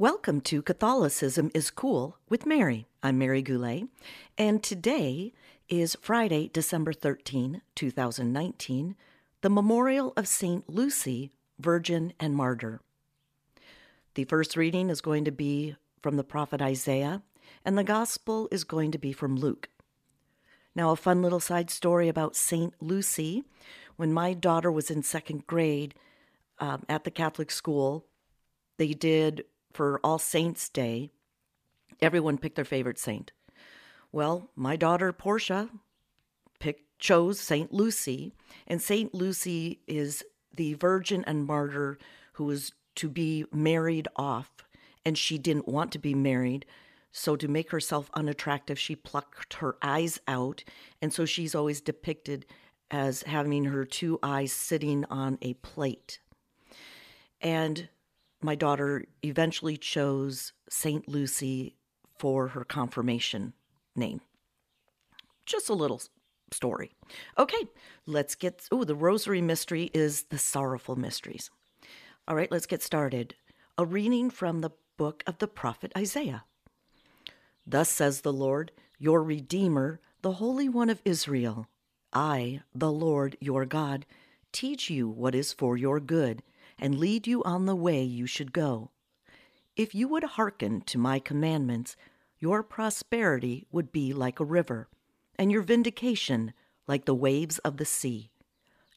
Welcome to Catholicism is Cool with Mary. I'm Mary Goulet, and today is Friday, December 13, 2019, the memorial of St. Lucy, Virgin and Martyr. The first reading is going to be from the prophet Isaiah, and the gospel is going to be from Luke. Now, a fun little side story about St. Lucy. When my daughter was in second grade um, at the Catholic school, they did for All Saints Day, everyone picked their favorite saint. Well, my daughter Portia picked chose Saint Lucy, and Saint Lucy is the virgin and martyr who was to be married off, and she didn't want to be married. So, to make herself unattractive, she plucked her eyes out, and so she's always depicted as having her two eyes sitting on a plate. And my daughter eventually chose St. Lucy for her confirmation name. Just a little story. Okay, let's get. Oh, the Rosary Mystery is the Sorrowful Mysteries. All right, let's get started. A reading from the book of the prophet Isaiah. Thus says the Lord, your Redeemer, the Holy One of Israel I, the Lord your God, teach you what is for your good and lead you on the way you should go. If you would hearken to my commandments, your prosperity would be like a river, and your vindication like the waves of the sea.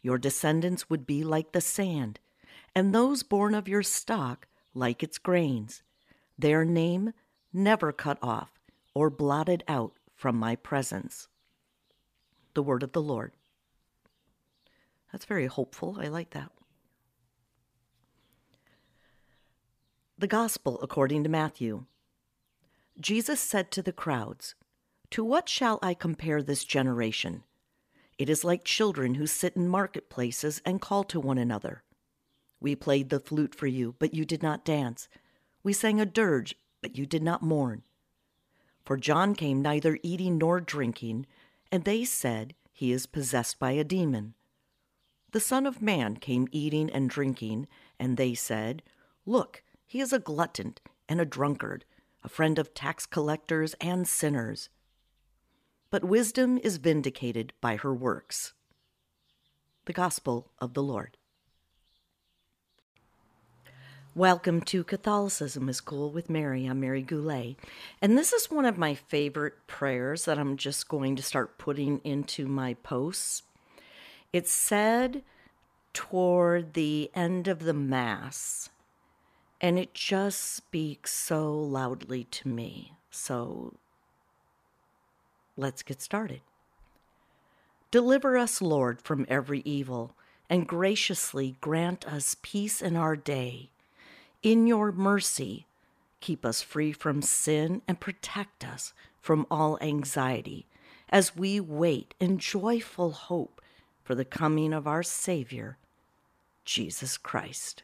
Your descendants would be like the sand, and those born of your stock like its grains, their name never cut off or blotted out from my presence. The word of the Lord. That's very hopeful. I like that. The Gospel according to Matthew. Jesus said to the crowds, To what shall I compare this generation? It is like children who sit in marketplaces and call to one another. We played the flute for you, but you did not dance. We sang a dirge, but you did not mourn. For John came neither eating nor drinking, and they said, He is possessed by a demon. The Son of Man came eating and drinking, and they said, Look, he is a glutton and a drunkard, a friend of tax collectors and sinners. But wisdom is vindicated by her works. The Gospel of the Lord. Welcome to Catholicism is Cool with Mary. I'm Mary Goulet. And this is one of my favorite prayers that I'm just going to start putting into my posts. It's said toward the end of the Mass and it just speaks so loudly to me. So let's get started. Deliver us, Lord, from every evil, and graciously grant us peace in our day. In your mercy, keep us free from sin and protect us from all anxiety as we wait in joyful hope for the coming of our Savior, Jesus Christ.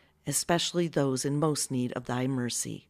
especially those in most need of thy mercy.